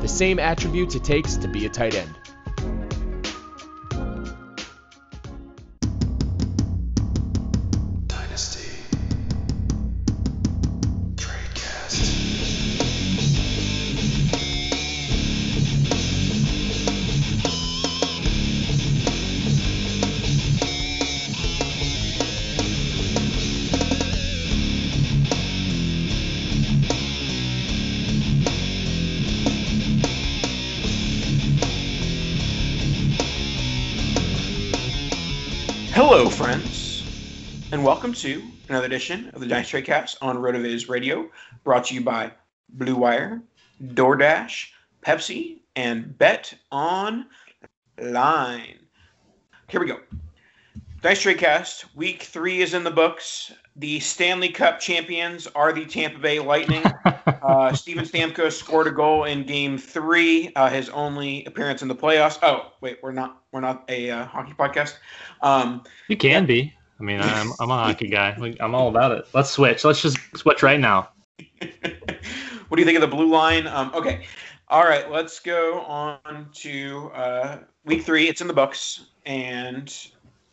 the same attributes it takes to be a tight end. Welcome to another edition of the Dice Trade Cast on RotoViz Radio, brought to you by Blue Wire, DoorDash, Pepsi, and Bet Online. Here we go. Dice Trade Cast, week three is in the books. The Stanley Cup champions are the Tampa Bay Lightning. uh, Steven Stamkos scored a goal in Game Three, uh, his only appearance in the playoffs. Oh, wait, we're not we're not a uh, hockey podcast. Um, You can be. I mean, I'm, I'm a hockey guy. I'm all about it. Let's switch. Let's just switch right now. what do you think of the blue line? Um, okay, all right, let's go on to uh, week three. It's in the books, and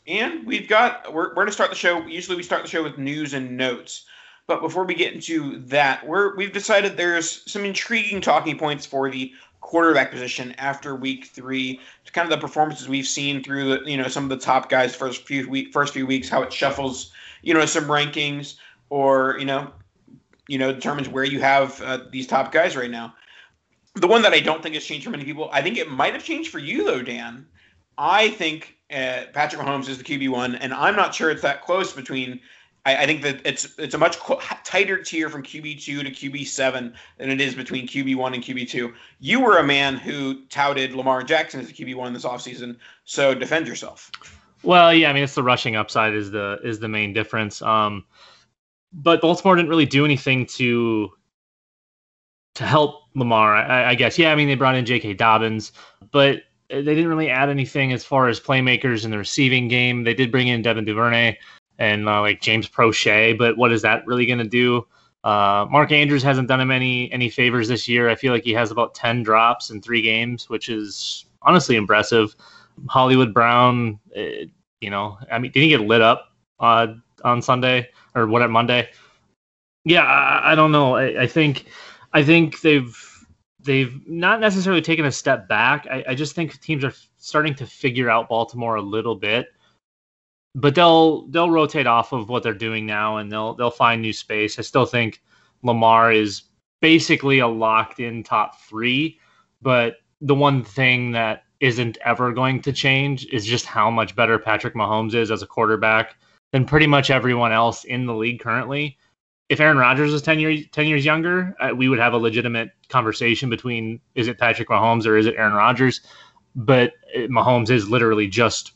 and we've got we're, we're going to start the show. Usually, we start the show with news and notes, but before we get into that, we're we've decided there's some intriguing talking points for the quarterback position after week three. Kind of the performances we've seen through the you know some of the top guys first few week first few weeks, how it shuffles you know some rankings or you know you know determines where you have uh, these top guys right now. The one that I don't think has changed for many people, I think it might have changed for you though, Dan. I think uh, Patrick Mahomes is the QB one, and I'm not sure it's that close between. I, I think that it's it's a much tighter tier from QB two to QB seven than it is between QB one and QB two. You were a man who touted Lamar Jackson as a QB one this offseason, so defend yourself. Well, yeah, I mean, it's the rushing upside is the is the main difference. Um, but Baltimore didn't really do anything to to help Lamar. I, I guess, yeah. I mean, they brought in J.K. Dobbins, but they didn't really add anything as far as playmakers in the receiving game. They did bring in Devin Duvernay and uh, like James Proche, but what is that really going to do? Uh, Mark Andrews hasn't done him any any favors this year. I feel like he has about ten drops in three games, which is honestly impressive. Hollywood Brown, uh, you know, I mean, did he get lit up uh, on Sunday or what at Monday. Yeah, I, I don't know. I, I, think I think they've they've not necessarily taken a step back. I, I just think teams are starting to figure out Baltimore a little bit. But they'll they'll rotate off of what they're doing now and they'll they'll find new space. I still think Lamar is basically a locked in top three, but the one thing that isn't ever going to change is just how much better Patrick Mahomes is as a quarterback than pretty much everyone else in the league currently. If Aaron Rodgers was 10 years 10 years younger, uh, we would have a legitimate conversation between is it Patrick Mahomes or is it Aaron Rodgers? But it, Mahomes is literally just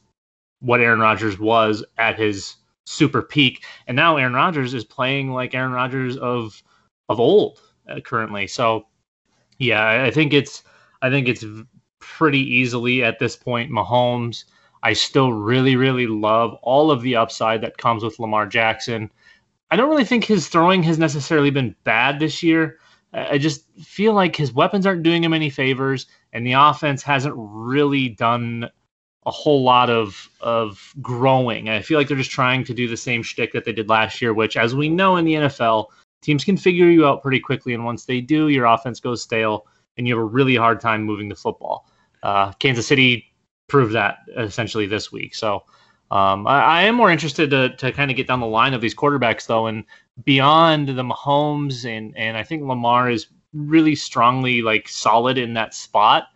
what Aaron Rodgers was at his super peak, and now Aaron Rodgers is playing like Aaron Rodgers of of old uh, currently. So, yeah, I think it's I think it's pretty easily at this point Mahomes. I still really, really love all of the upside that comes with Lamar Jackson. I don't really think his throwing has necessarily been bad this year. I just feel like his weapons aren't doing him any favors, and the offense hasn't really done a whole lot of of growing. I feel like they're just trying to do the same shtick that they did last year, which, as we know in the NFL, teams can figure you out pretty quickly, and once they do, your offense goes stale, and you have a really hard time moving the football. Uh, Kansas City proved that essentially this week. So um, I, I, am more interested to, to kind of get down the line of these quarterbacks though, and beyond the Mahomes and and I think Lamar is really strongly like solid in that spot.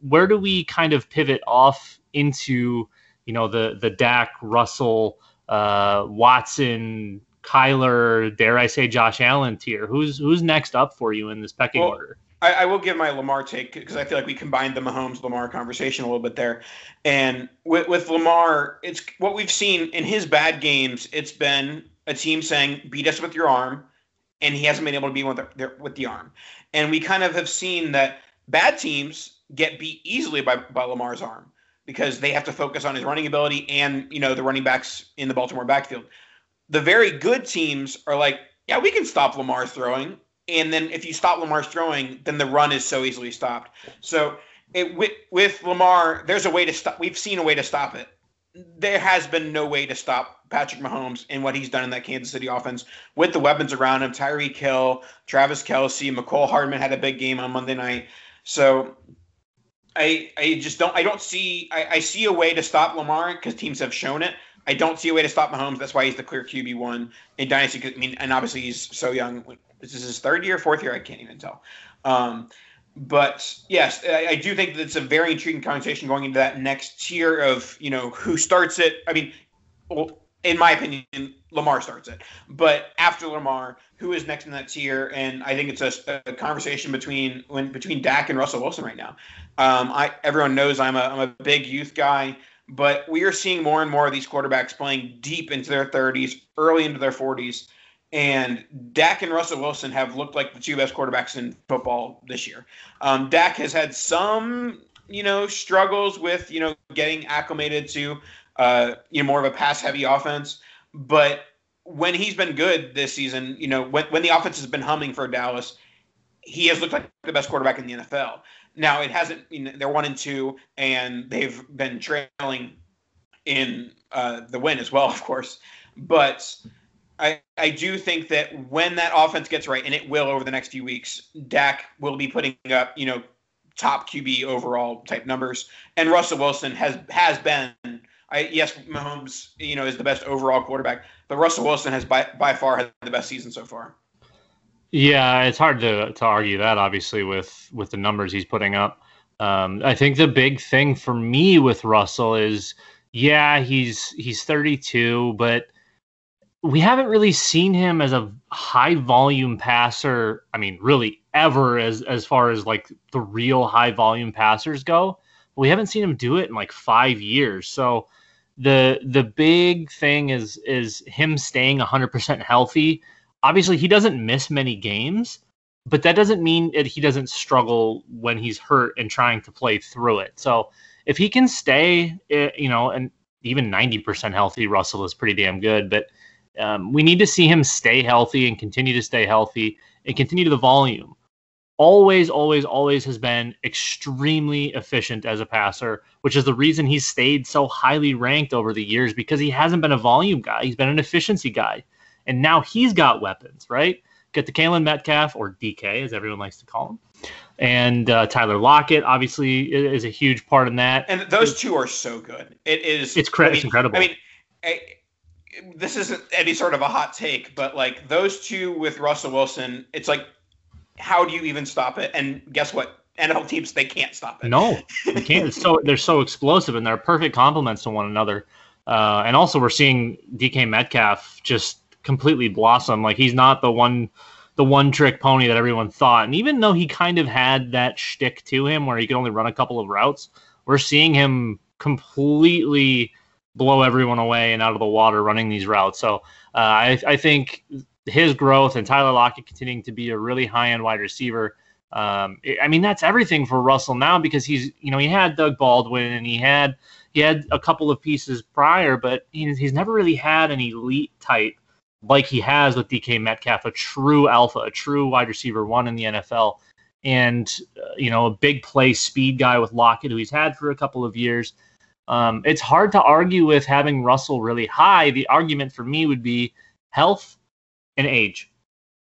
Where do we kind of pivot off into you know the the Dak Russell uh, Watson Kyler dare I say Josh Allen tier? Who's who's next up for you in this pecking well, order? I, I, will give my Lamar take because I feel like we combined the Mahomes Lamar conversation a little bit there. And with, with Lamar, it's what we've seen in his bad games. It's been a team saying, "Beat us with your arm," and he hasn't been able to beat with the, with the arm. And we kind of have seen that bad teams get beat easily by, by Lamar's arm because they have to focus on his running ability and you know the running backs in the Baltimore backfield. The very good teams are like, yeah, we can stop Lamar's throwing and then if you stop Lamar's throwing, then the run is so easily stopped. So it, with, with Lamar, there's a way to stop. We've seen a way to stop it. There has been no way to stop Patrick Mahomes and what he's done in that Kansas City offense with the weapons around him. Tyreek Hill, Travis Kelce, Mecole Hardman had a big game on Monday night. So I I just don't I don't see I, I see a way to stop Lamar because teams have shown it. I don't see a way to stop Mahomes. That's why he's the clear QB one in Dynasty. I mean, and obviously he's so young this is his third year, fourth year. I can't even tell. Um, but yes, I, I, do think that it's a very intriguing conversation going into that next tier of you know who starts it. I mean, well, in my opinion, Lamar starts it. But after Lamar, who is next in that tier? And I think it's a, a conversation between when between Dak and Russell Wilson right now. Um, I everyone knows I'm a I'm a big youth guy, but we are seeing more and more of these quarterbacks playing deep into their 30s, early into their 40s. And Dak and Russell Wilson have looked like the two best quarterbacks in football this year. Um, Dak has had some, you know, struggles with, you know, getting acclimated to, uh, you know, more of a pass-heavy offense. But when he's been good this season, you know, when, when the offense has been humming for Dallas, he has looked like the best quarterback in the NFL. Now it hasn't. You know, they're one and two, and they've been trailing in uh, the win as well, of course. But I, I do think that when that offense gets right, and it will over the next few weeks, Dak will be putting up, you know, top QB overall type numbers. And Russell Wilson has has been I yes, Mahomes, you know, is the best overall quarterback, but Russell Wilson has by by far had the best season so far. Yeah, it's hard to to argue that obviously with with the numbers he's putting up. Um, I think the big thing for me with Russell is yeah, he's he's 32, but we haven't really seen him as a high volume passer. I mean, really ever as as far as like the real high volume passers go. We haven't seen him do it in like five years. So the the big thing is is him staying 100% healthy. Obviously, he doesn't miss many games, but that doesn't mean that he doesn't struggle when he's hurt and trying to play through it. So if he can stay, eh, you know, and even 90% healthy, Russell is pretty damn good. But um, we need to see him stay healthy and continue to stay healthy and continue to the volume. Always, always, always has been extremely efficient as a passer, which is the reason he's stayed so highly ranked over the years because he hasn't been a volume guy. He's been an efficiency guy. And now he's got weapons, right? Get the Kalen Metcalf, or DK, as everyone likes to call him. And uh, Tyler Lockett, obviously, is a huge part in that. And those two are so good. It is. It's, cre- I mean, it's incredible. I mean, I, this isn't any sort of a hot take, but like those two with Russell Wilson, it's like how do you even stop it? And guess what? NFL teams they can't stop it. No, they can't. so they're so explosive and they're perfect complements to one another. Uh, and also, we're seeing DK Metcalf just completely blossom. Like he's not the one, the one trick pony that everyone thought. And even though he kind of had that shtick to him where he could only run a couple of routes, we're seeing him completely blow everyone away and out of the water running these routes. So uh, I, I think his growth and Tyler Lockett continuing to be a really high end wide receiver. Um, I mean, that's everything for Russell now because he's, you know, he had Doug Baldwin and he had he had a couple of pieces prior, but he's, he's never really had an elite type like he has with DK Metcalf, a true alpha, a true wide receiver one in the NFL, and uh, you know, a big play speed guy with Lockett, who he's had for a couple of years. Um, it's hard to argue with having Russell really high. The argument for me would be health and age.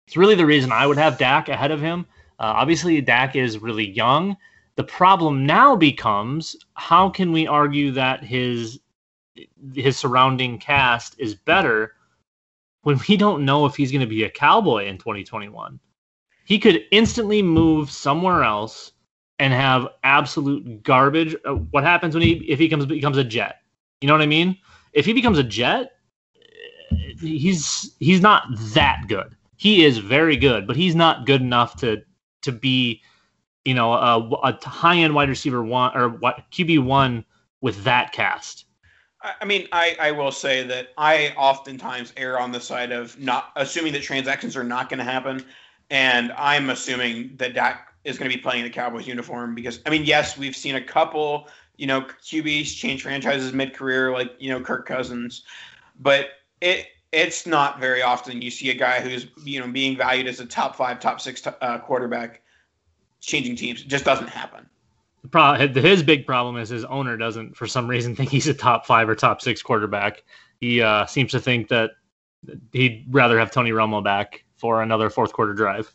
It's really the reason I would have Dak ahead of him. Uh, obviously, Dak is really young. The problem now becomes how can we argue that his his surrounding cast is better when we don't know if he's going to be a cowboy in 2021? He could instantly move somewhere else and have absolute garbage. Uh, what happens when he if he comes becomes a jet? You know what I mean? If he becomes a jet, he's he's not that good. He is very good, but he's not good enough to to be, you know, a, a high end wide receiver one or what QB one with that cast. I mean, I, I will say that I oftentimes err on the side of not assuming that transactions are not going to happen, and I'm assuming that Dak is going to be playing in the Cowboys uniform because I mean, yes, we've seen a couple, you know, QBs change franchises mid career, like you know Kirk Cousins, but it it's not very often you see a guy who's you know being valued as a top five, top six uh, quarterback changing teams. It just doesn't happen. The pro- his big problem is his owner doesn't, for some reason, think he's a top five or top six quarterback. He uh, seems to think that he'd rather have Tony Romo back for another fourth quarter drive.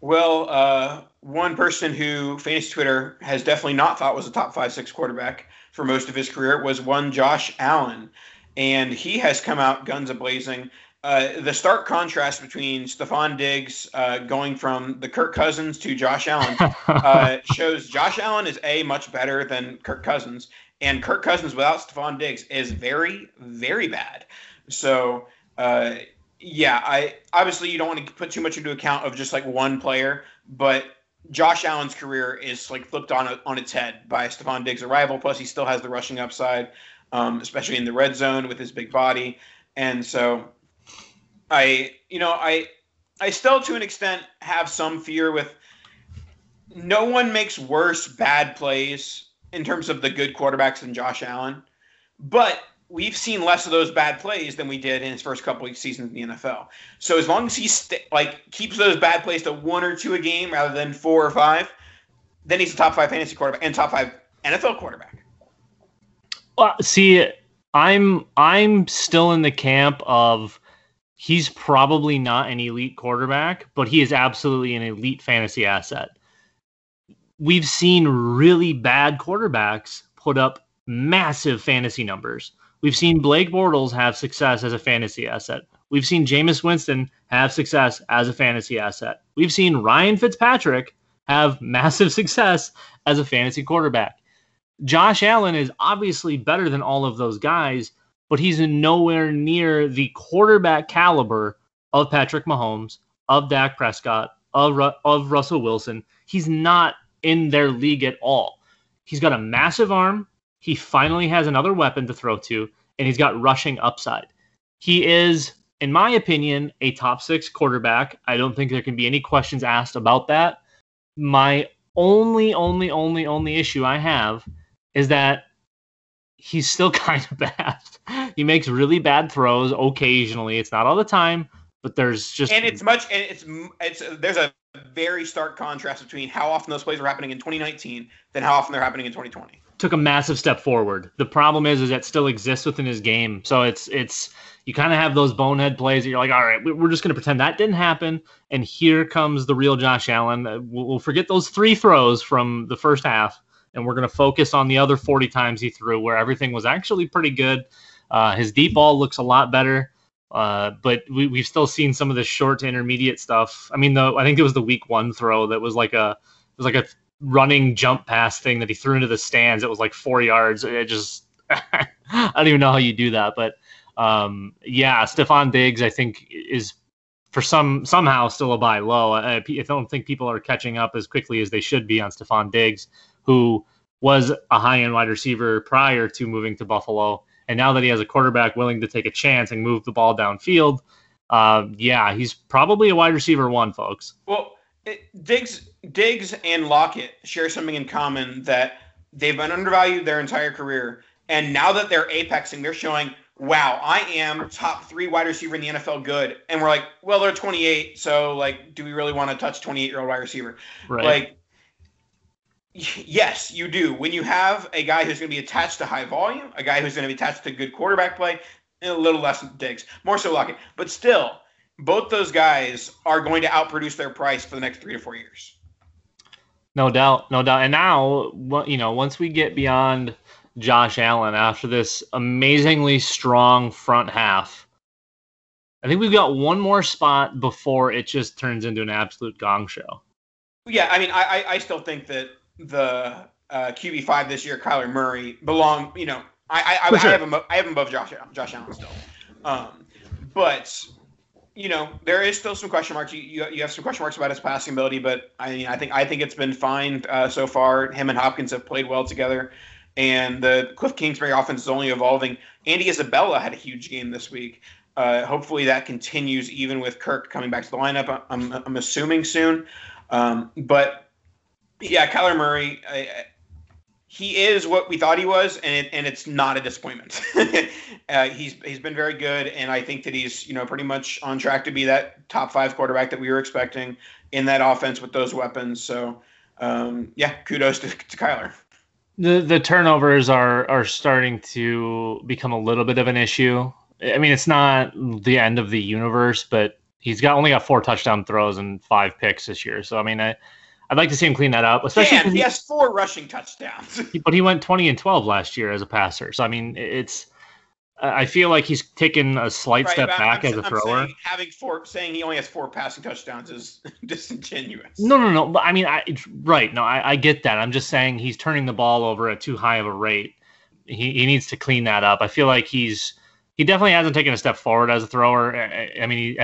Well, uh, one person who fantasy Twitter has definitely not thought was a top five, six quarterback for most of his career was one Josh Allen and he has come out guns a blazing. Uh, the stark contrast between Stefon Diggs uh, going from the Kirk Cousins to Josh Allen uh, shows Josh Allen is a much better than Kirk Cousins, and Kirk Cousins without Stefon Diggs is very, very bad. So, uh, yeah, I obviously you don't want to put too much into account of just like one player, but Josh Allen's career is like flipped on on its head by Stefon Diggs' arrival. Plus, he still has the rushing upside um, especially in the red zone with his big body. And so I, you know, I, I still to an extent have some fear with no one makes worse bad plays in terms of the good quarterbacks than Josh Allen, but we've seen less of those bad plays than we did in his first couple of seasons in the NFL. So as long as he st- like keeps those bad plays to one or two a game rather than four or five, then he's a top five fantasy quarterback and top five NFL quarterback. Well, see, I'm I'm still in the camp of he's probably not an elite quarterback, but he is absolutely an elite fantasy asset. We've seen really bad quarterbacks put up massive fantasy numbers. We've seen Blake Bortles have success as a fantasy asset. We've seen Jameis Winston have success as a fantasy asset. We've seen Ryan Fitzpatrick have massive success as a fantasy quarterback. Josh Allen is obviously better than all of those guys, but he's nowhere near the quarterback caliber of Patrick Mahomes, of Dak Prescott, of, of Russell Wilson. He's not in their league at all. He's got a massive arm. He finally has another weapon to throw to, and he's got rushing upside. He is, in my opinion, a top six quarterback. I don't think there can be any questions asked about that. My only, only, only, only issue I have is that he's still kind of bad. he makes really bad throws occasionally. It's not all the time, but there's just and it's much and it's it's there's a very stark contrast between how often those plays were happening in 2019 than how often they're happening in 2020. Took a massive step forward. The problem is, is that still exists within his game. So it's it's you kind of have those bonehead plays that you're like, all right, we're just going to pretend that didn't happen, and here comes the real Josh Allen. Uh, we'll forget those three throws from the first half, and we're going to focus on the other 40 times he threw, where everything was actually pretty good. Uh, his deep ball looks a lot better. Uh, but we, we've still seen some of the short to intermediate stuff. I mean, the I think it was the week one throw that was like a was like a running jump pass thing that he threw into the stands. It was like four yards. It just I don't even know how you do that, but um, yeah, Stefon Diggs I think is for some somehow still a buy low. I, I don't think people are catching up as quickly as they should be on Stefon Diggs, who was a high end wide receiver prior to moving to Buffalo and now that he has a quarterback willing to take a chance and move the ball downfield, uh, yeah, he's probably a wide receiver one, folks. Well, it, Diggs, Diggs and Lockett share something in common that they've been undervalued their entire career, and now that they're apexing, they're showing, wow, I am top three wide receiver in the NFL. Good, and we're like, well, they're 28, so like, do we really want to touch 28 year old wide receiver? Right. Like Yes, you do. When you have a guy who's going to be attached to high volume, a guy who's going to be attached to good quarterback play, a little less Diggs, more so Lockett. But still, both those guys are going to outproduce their price for the next three to four years. No doubt, no doubt. And now, you know, once we get beyond Josh Allen after this amazingly strong front half, I think we've got one more spot before it just turns into an absolute gong show. Yeah, I mean, I, I still think that the uh, QB five this year, Kyler Murray, belong. You know, I I, I, sure. I have him I have him above Josh Josh Allen still, um, but you know there is still some question marks. You, you, you have some question marks about his passing ability, but I mean I think I think it's been fine uh, so far. Him and Hopkins have played well together, and the Cliff Kingsbury offense is only evolving. Andy Isabella had a huge game this week. Uh, hopefully that continues even with Kirk coming back to the lineup. I'm, I'm assuming soon. Um, but yeah, Kyler Murray, I, he is what we thought he was, and it, and it's not a disappointment. uh, he's he's been very good, and I think that he's you know pretty much on track to be that top five quarterback that we were expecting in that offense with those weapons. So um, yeah, kudos to, to Kyler. The the turnovers are are starting to become a little bit of an issue. I mean, it's not the end of the universe, but he's got only got four touchdown throws and five picks this year. So I mean, I I'd like to see him clean that up, especially. Damn, he has four rushing touchdowns. but he went 20 and 12 last year as a passer. So I mean, it's. I feel like he's taken a slight right, step back I'm, as a thrower. having four, saying he only has four passing touchdowns is disingenuous. No, no, no. But I mean, I, right? No, I, I get that. I'm just saying he's turning the ball over at too high of a rate. He, he needs to clean that up. I feel like he's he definitely hasn't taken a step forward as a thrower. I, I mean, he,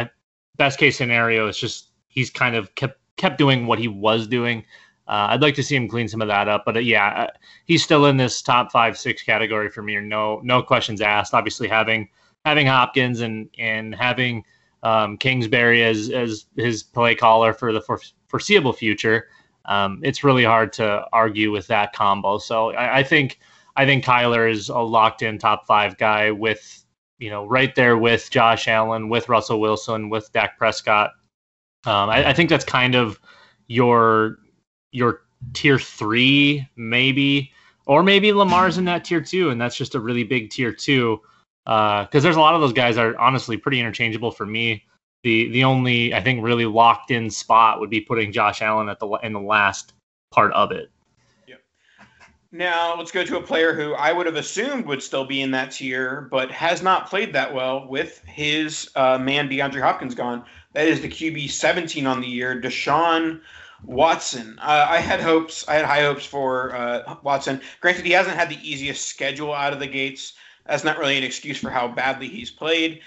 best case scenario, it's just he's kind of kept kept doing what he was doing. Uh, I'd like to see him clean some of that up, but uh, yeah, uh, he's still in this top five, six category for me. No, no questions asked. Obviously, having having Hopkins and and having um, Kingsbury as as his play caller for the foreseeable future, um, it's really hard to argue with that combo. So I, I think I think Kyler is a locked in top five guy with you know right there with Josh Allen, with Russell Wilson, with Dak Prescott. Um, I, I, think that's kind of your your tier three, maybe, or maybe Lamar's in that tier two, and that's just a really big tier two. Because uh, there's a lot of those guys that are honestly pretty interchangeable for me. The the only I think really locked in spot would be putting Josh Allen at the in the last part of it. Now let's go to a player who I would have assumed would still be in that tier, but has not played that well with his uh, man DeAndre Hopkins gone. That is the QB 17 on the year, Deshaun Watson. Uh, I had hopes. I had high hopes for uh, Watson. Granted, he hasn't had the easiest schedule out of the gates. That's not really an excuse for how badly he's played,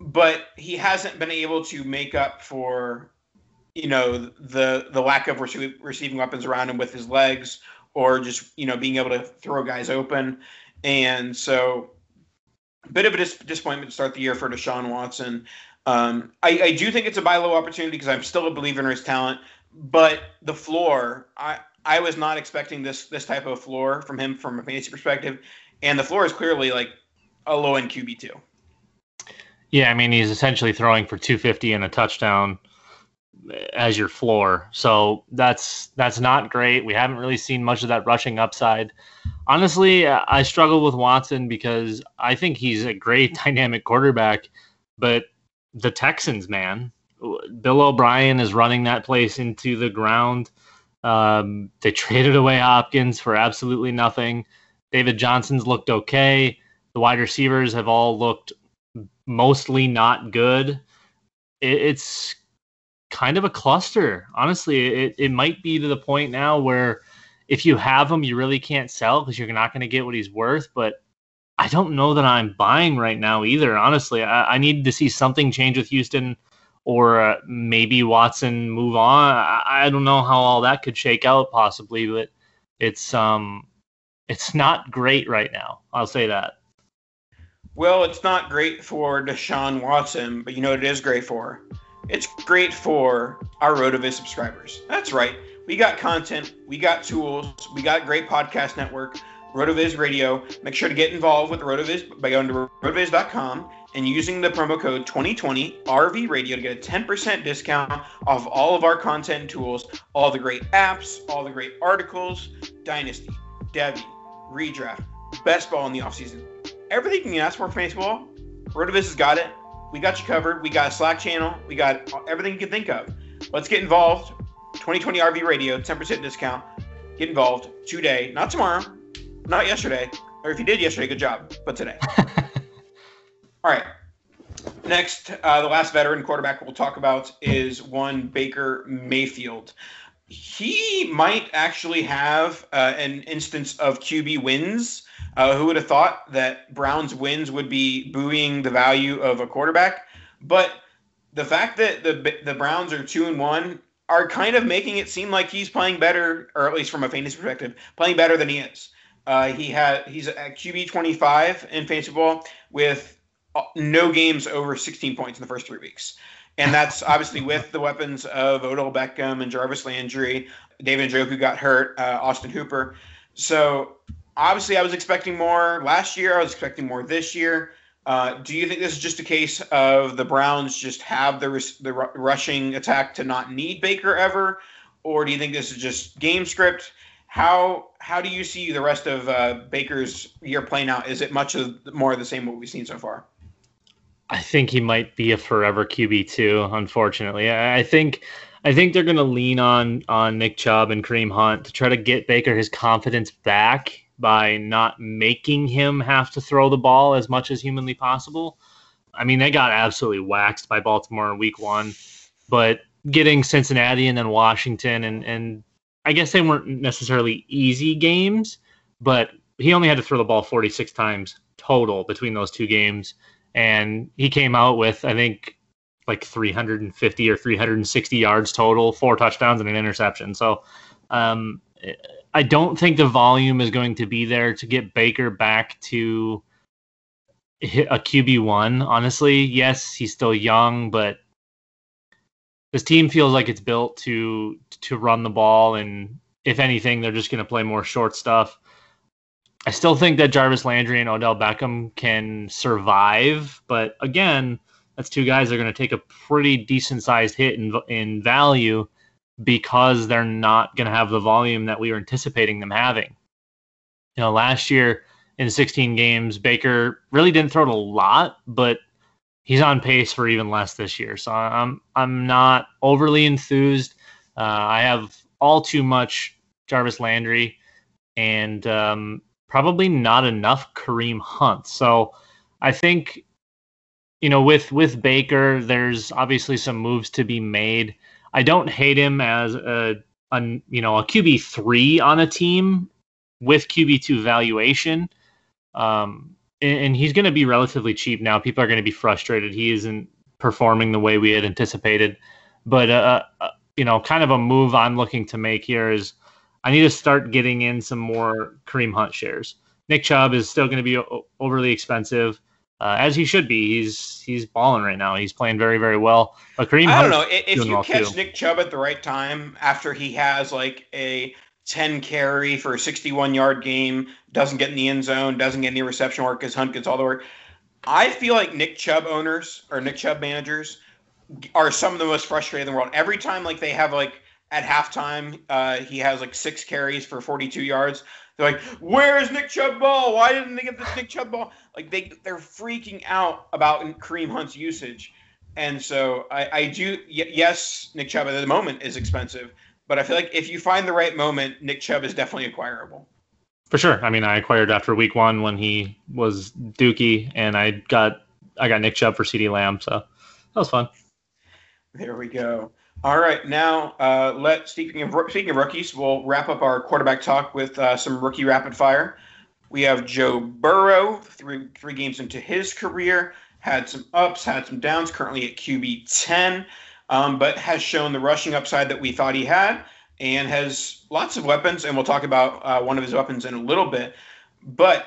but he hasn't been able to make up for, you know, the the lack of receiving weapons around him with his legs or just you know being able to throw guys open, and so. A bit of a dis- disappointment to start the year for Deshaun Watson. Um, I, I, do think it's a buy low opportunity because I'm still a believer in his talent, but the floor, I, I was not expecting this this type of floor from him from a fantasy perspective, and the floor is clearly like a low end QB two. Yeah, I mean he's essentially throwing for 250 and a touchdown as your floor. So that's that's not great. We haven't really seen much of that rushing upside. Honestly, I struggle with Watson because I think he's a great dynamic quarterback, but the Texans, man, Bill O'Brien is running that place into the ground. Um, they traded away Hopkins for absolutely nothing. David Johnson's looked okay. The wide receivers have all looked mostly not good. It, it's kind of a cluster. Honestly, it, it might be to the point now where if you have him, you really can't sell because you're not going to get what he's worth. But I don't know that I'm buying right now either. Honestly, I, I need to see something change with Houston or uh, maybe Watson move on. I, I, don't know how all that could shake out possibly, but it's um it's not great right now. I'll say that. Well, it's not great for Deshaun Watson, but you know what it is great for? It's great for our RotoViz subscribers. That's right. We got content, we got tools, we got great podcast network, RotoViz Radio. Make sure to get involved with RotoViz by going to rotoviz.com and using the promo code 2020 RV Radio to get a 10% discount off all of our content tools, all the great apps, all the great articles, Dynasty, Devy, Redraft, Best Ball in the offseason. Everything you can ask for for baseball, RotoViz has got it. We got you covered. We got a Slack channel. We got everything you can think of. Let's get involved. 2020 RV Radio, 10% discount. Get involved today, not tomorrow, not yesterday. Or if you did yesterday, good job, but today. All right. Next, uh, the last veteran quarterback we'll talk about is one Baker Mayfield. He might actually have uh, an instance of QB wins uh, who would have thought that Browns wins would be buoying the value of a quarterback? But the fact that the the Browns are two and one are kind of making it seem like he's playing better, or at least from a fantasy perspective, playing better than he is. Uh, he had he's at QB twenty five in fantasy ball with uh, no games over sixteen points in the first three weeks. And that's obviously with the weapons of Odell Beckham and Jarvis Landry, David Njoku got hurt, uh, Austin Hooper. So obviously, I was expecting more last year. I was expecting more this year. Uh, do you think this is just a case of the Browns just have the the rushing attack to not need Baker ever, or do you think this is just game script? How how do you see the rest of uh, Baker's year playing out? Is it much of more of the same what we've seen so far? I think he might be a forever QB two. Unfortunately, I think I think they're going to lean on on Nick Chubb and Kareem Hunt to try to get Baker his confidence back by not making him have to throw the ball as much as humanly possible. I mean, they got absolutely waxed by Baltimore in week one, but getting Cincinnati and then Washington and and I guess they weren't necessarily easy games, but he only had to throw the ball 46 times total between those two games. And he came out with, I think, like 350 or 360 yards total, four touchdowns and an interception. So um, I don't think the volume is going to be there to get Baker back to a QB one. Honestly, yes, he's still young, but this team feels like it's built to to run the ball, and if anything, they're just going to play more short stuff. I still think that Jarvis Landry and Odell Beckham can survive, but again, that's two guys that are going to take a pretty decent sized hit in in value because they're not going to have the volume that we were anticipating them having. You know, last year in 16 games, Baker really didn't throw it a lot, but he's on pace for even less this year. So I'm I'm not overly enthused. Uh, I have all too much Jarvis Landry and um, probably not enough Kareem Hunt. So I think you know with with Baker, there's obviously some moves to be made. I don't hate him as a, a you know a QB three on a team with QB two valuation. Um, and, and he's going to be relatively cheap now. People are going to be frustrated. He isn't performing the way we had anticipated. But uh, uh, you know, kind of a move I'm looking to make here is I need to start getting in some more Kareem Hunt shares. Nick Chubb is still going to be overly expensive uh, as he should be. He's he's balling right now. He's playing very very well. But Kareem, I don't know if you well catch too. Nick Chubb at the right time after he has like a 10 carry for a 61 yard game, doesn't get in the end zone, doesn't get any reception work because Hunt gets all the work. I feel like Nick Chubb owners or Nick Chubb managers are some of the most frustrated in the world. Every time like they have like at halftime, uh, he has like six carries for 42 yards. They're like, "Where's Nick Chubb ball? Why didn't they get the Nick Chubb ball?" Like they they're freaking out about Kareem Hunt's usage, and so I, I do. Y- yes, Nick Chubb at the moment is expensive, but I feel like if you find the right moment, Nick Chubb is definitely acquirable. For sure. I mean, I acquired after week one when he was Dookie, and I got I got Nick Chubb for CeeDee Lamb, so that was fun. There we go. All right, now uh, let speaking of speaking of rookies, we'll wrap up our quarterback talk with uh, some rookie rapid fire. We have Joe Burrow, three three games into his career, had some ups, had some downs. Currently at QB ten, um, but has shown the rushing upside that we thought he had, and has lots of weapons. And we'll talk about uh, one of his weapons in a little bit. But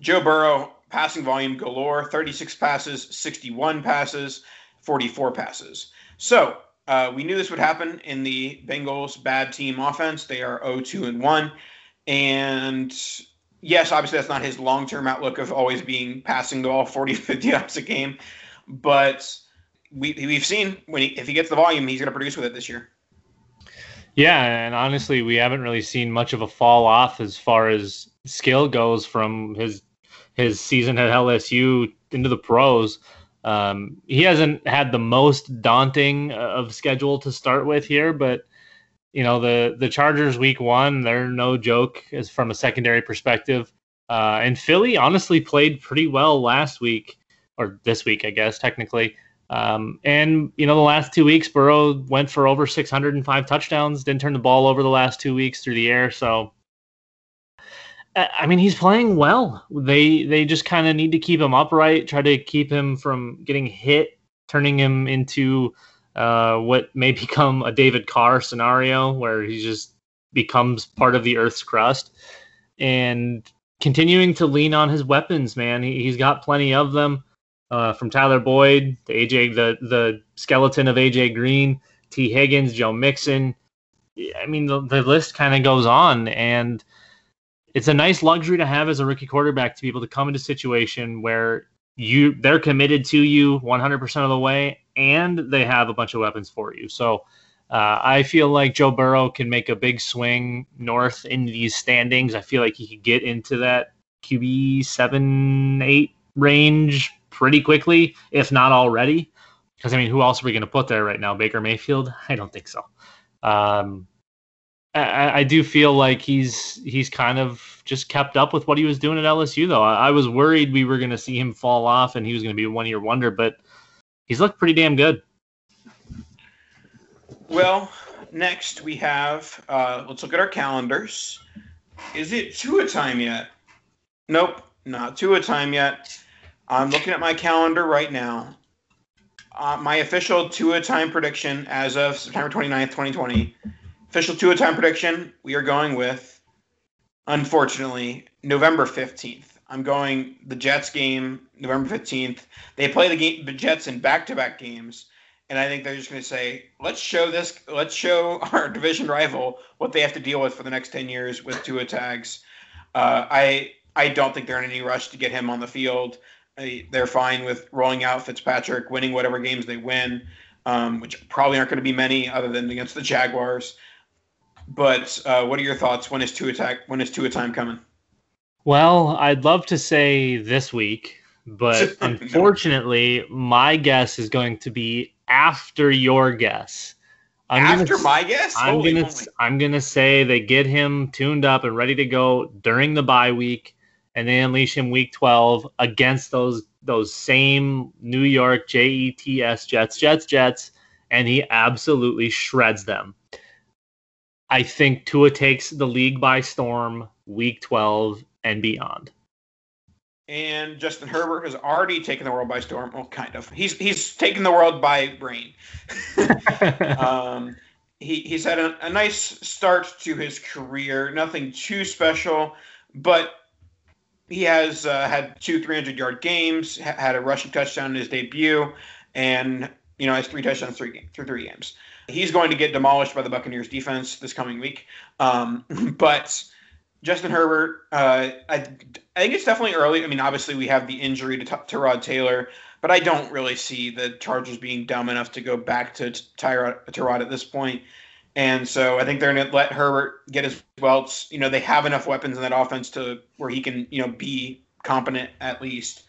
Joe Burrow, passing volume galore: thirty six passes, sixty one passes, forty four passes. So uh, we knew this would happen in the Bengals' bad team offense. They are 0-2 and 1. And yes, obviously that's not his long-term outlook of always being passing the ball 40 50 times a game. But we, we've seen when he, if he gets the volume, he's going to produce with it this year. Yeah, and honestly, we haven't really seen much of a fall off as far as skill goes from his his season at LSU into the pros. Um, he hasn't had the most daunting uh, of schedule to start with here, but you know the the Chargers week one, they're no joke as from a secondary perspective. Uh, and Philly honestly played pretty well last week or this week, I guess technically. Um, and you know the last two weeks, Burrow went for over 605 touchdowns. Didn't turn the ball over the last two weeks through the air, so I mean, he's playing well. They they just kind of need to keep him upright, try to keep him from getting hit, turning him into uh, what may become a David Carr scenario where he just becomes part of the Earth's crust, and continuing to lean on his weapons. Man, he, has got plenty of them. Uh, from Tyler Boyd to AJ, the the skeleton of AJ Green, Tee Higgins, Joe Mixon. I mean, the, the list kind of goes on, and it's a nice luxury to have as a rookie quarterback to be able to come into a situation where you they're committed to you 100% of the way and they have a bunch of weapons for you. So uh, I feel like Joe Burrow can make a big swing north in these standings. I feel like he could get into that QB seven, eight range pretty quickly, if not already. Because I mean, who else are we going to put there right now? Baker Mayfield? I don't think so. Um, I, I, do feel like he's he's kind of just kept up with what he was doing at LSU. Though I, I was worried we were going to see him fall off and he was going to be a one year wonder, but he's looked pretty damn good. Well, next we have uh, let's look at our calendars. Is it Tua time yet? Nope, not Tua time yet. I'm looking at my calendar right now. Uh, my official Tua time prediction as of September 29th, 2020 Official Tua time prediction. We are going with, unfortunately, November 15th. I'm going the Jets game, November 15th. They play the, game, the Jets in back to back games. And I think they're just going to say, let's show this, let's show our division rival what they have to deal with for the next 10 years with Tua tags. Uh, I, I don't think they're in any rush to get him on the field. They're fine with rolling out Fitzpatrick, winning whatever games they win, um, which probably aren't going to be many other than against the Jaguars. But uh, what are your thoughts? When is two attack? When is Tua time coming? Well, I'd love to say this week, but unfortunately, my guess is going to be after your guess. I'm after gonna, my guess, I'm Holy gonna. I'm gonna say they get him tuned up and ready to go during the bye week, and they unleash him week 12 against those those same New York Jets Jets Jets Jets, and he absolutely shreds them. I think Tua takes the league by storm week 12 and beyond. And Justin Herbert has already taken the world by storm. Well, kind of. He's he's taken the world by brain. um, he, he's had a, a nice start to his career. Nothing too special, but he has uh, had two 300 yard games, ha- had a rushing touchdown in his debut, and you know has three touchdowns three through three games he's going to get demolished by the Buccaneers defense this coming week. Um, but Justin Herbert, uh, I, I think it's definitely early. I mean, obviously we have the injury to, to Rod Taylor, but I don't really see the Chargers being dumb enough to go back to Tyrod, Tyrod at this point. And so I think they're going to let Herbert get his welts. You know, they have enough weapons in that offense to where he can, you know, be competent at least.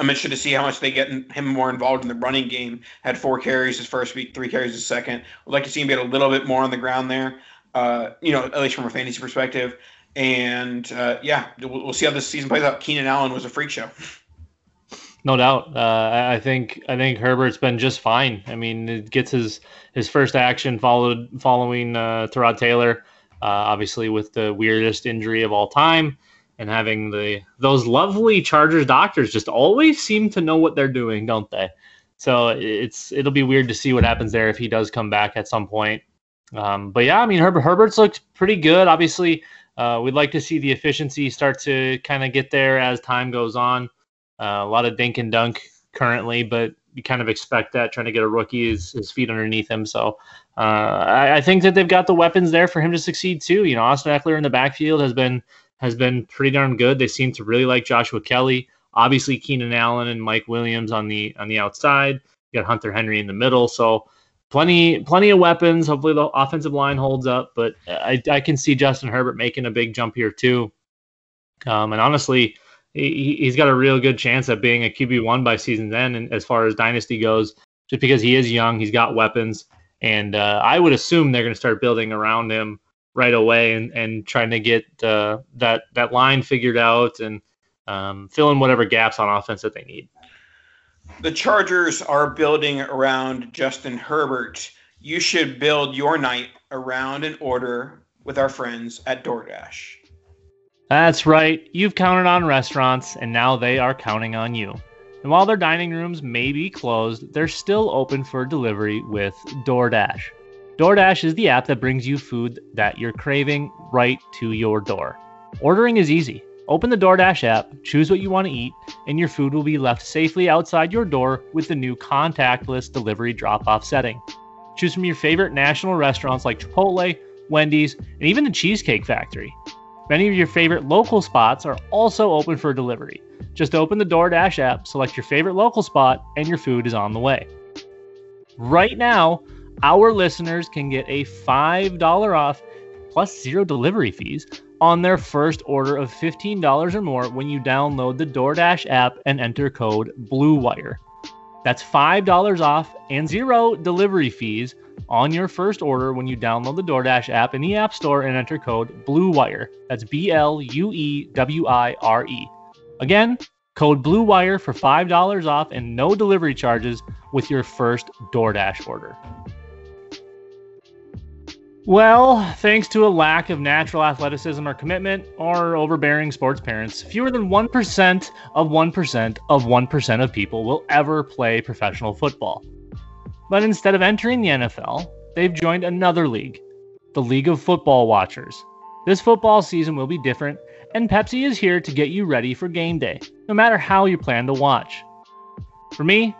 I'm interested to see how much they get him more involved in the running game. Had four carries his first week, three carries his second. Would like to see him get a little bit more on the ground there. Uh, you know, at least from a fantasy perspective. And uh, yeah, we'll, we'll, see how this season plays out. Keenan Allen was a freak show. No doubt. Uh, I think I think Herbert's been just fine. I mean, it gets his his first action followed following uh, Taylor, uh, obviously with the weirdest injury of all time, and having the those lovely Chargers doctors just always seem to know what they're doing, don't they? So it's it'll be weird to see what happens there if he does come back at some point. Um, but yeah, I mean Herbert Herbert's looked pretty good. Obviously, uh, we'd like to see the efficiency start to kind of get there as time goes on. Uh, a lot of dink and dunk currently, but you kind of expect that trying to get a rookie his, his feet underneath him. So uh, I, I, think that they've got the weapons there for him to succeed too. You know, Austin Ekeler in the backfield has been has been pretty darn good. They seem to really like Joshua Kelley. Obviously, Keenan Allen and Mike Williams on the on the outside. You got Hunter Henry in the middle. So plenty plenty of weapons. Hopefully the offensive line holds up, but I, I can see Justin Herbert making a big jump here too. Um, and honestly, he, he's got a real good chance at being a QB one by season's end. And as far as dynasty goes, just because he is young, he's got weapons, and uh, I would assume they're going to start building around him right away and, and trying to get uh, that that line figured out and um, fill in whatever gaps on offense that they need the Chargers are building around Justin Herbert. You should build your night around an order with our friends at DoorDash. That's right. You've counted on restaurants, and now they are counting on you. And while their dining rooms may be closed, they're still open for delivery with DoorDash. DoorDash is the app that brings you food that you're craving right to your door. Ordering is easy. Open the DoorDash app, choose what you want to eat, and your food will be left safely outside your door with the new contactless delivery drop off setting. Choose from your favorite national restaurants like Chipotle, Wendy's, and even the Cheesecake Factory. Many of your favorite local spots are also open for delivery. Just open the DoorDash app, select your favorite local spot, and your food is on the way. Right now, our listeners can get a $5 off plus zero delivery fees on their first order of $15 or more when you download the DoorDash app and enter code BLUEWIRE. That's $5 off and zero delivery fees on your first order when you download the DoorDash app in the App Store and enter code BLUEWIRE. That's B L U E W I R E. Again, code BLUEWIRE for $5 off and no delivery charges with your first DoorDash order. Well, thanks to a lack of natural athleticism or commitment, or overbearing sports parents, fewer than 1% of 1% of 1% of people will ever play professional football. But instead of entering the NFL, they've joined another league, the League of Football Watchers. This football season will be different, and Pepsi is here to get you ready for game day, no matter how you plan to watch. For me,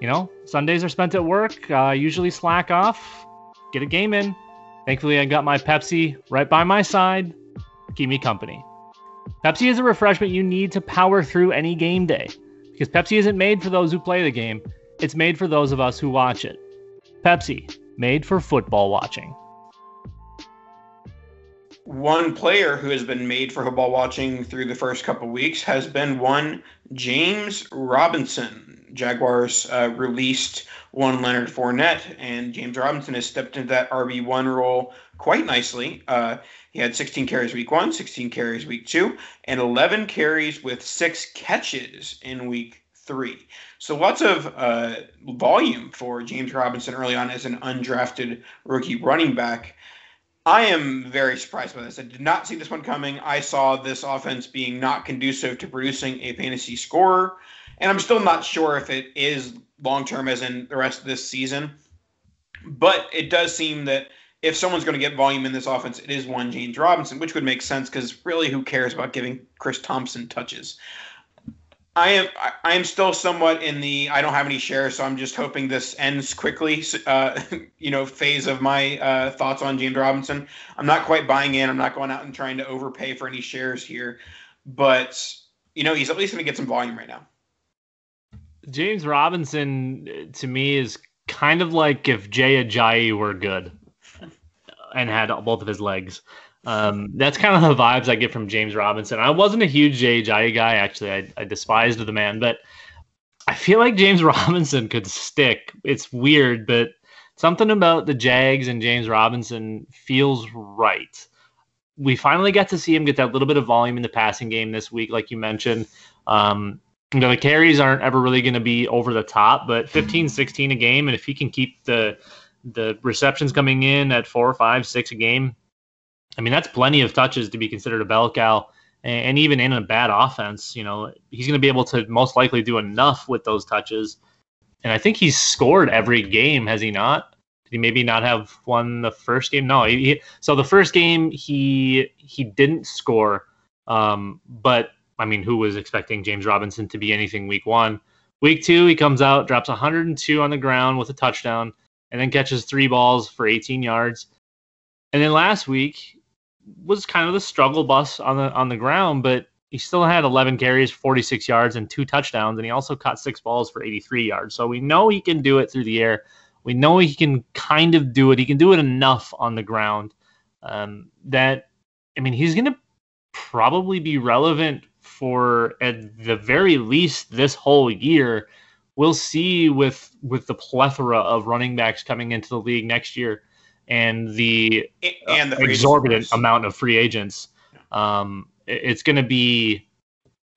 you know, Sundays are spent at work, I uh, usually slack off, get a game in, Thankfully, I got my Pepsi right by my side, keep me company. Pepsi is a refreshment you need to power through any game day because Pepsi isn't made for those who play the game, it's made for those of us who watch it. Pepsi, made for football watching. One player who has been made for football watching through the first couple weeks has been one James Robinson. Jaguars uh, released one Leonard Fournette, and James Robinson has stepped into that RB1 role quite nicely. Uh, he had 16 carries week one, 16 carries week two, and 11 carries with six catches in week three. So lots of uh, volume for James Robinson early on as an undrafted rookie running back. I am very surprised by this. I did not see this one coming. I saw this offense being not conducive to producing a fantasy scorer, and I'm still not sure if it is long term as in the rest of this season. But it does seem that if someone's going to get volume in this offense, it is one James Robinson, which would make sense because really, who cares about giving Chris Thompson touches? I am I am still somewhat in the I don't have any shares, so I'm just hoping this ends quickly. Uh, you know, phase of my uh, thoughts on James Robinson. I'm not quite buying in. I'm not going out and trying to overpay for any shares here, but you know, he's at least going to get some volume right now. James Robinson to me is kind of like if Jay Ajayi were good and had both of his legs. Um, that's kind of the vibes I get from James Robinson. I wasn't a huge Jay Ajayi guy, actually. I, I despised the man, but I feel like James Robinson could stick. It's weird, but something about the Jags and James Robinson feels right. We finally got to see him get that little bit of volume in the passing game this week, like you mentioned. Um, you know, the carries aren't ever really going to be over the top, but 15, 16 a game, and if he can keep the the receptions coming in at four, five, six a game, I mean, that's plenty of touches to be considered a bell cow. And, and even in a bad offense, you know, he's going to be able to most likely do enough with those touches. And I think he's scored every game, has he not? Did he maybe not have won the first game? No. He, so the first game he he didn't score. Um, but I mean, who was expecting James Robinson to be anything week one? Week two, he comes out, drops 102 on the ground with a touchdown, and then catches three balls for 18 yards. And then last week, was kind of the struggle bus on the on the ground, but he still had 11 carries, 46 yards, and two touchdowns, and he also caught six balls for 83 yards. So we know he can do it through the air. We know he can kind of do it. He can do it enough on the ground um, that I mean he's going to probably be relevant for at the very least this whole year. We'll see with with the plethora of running backs coming into the league next year and the, and the uh, exorbitant amount of free agents. Um, it's going to be,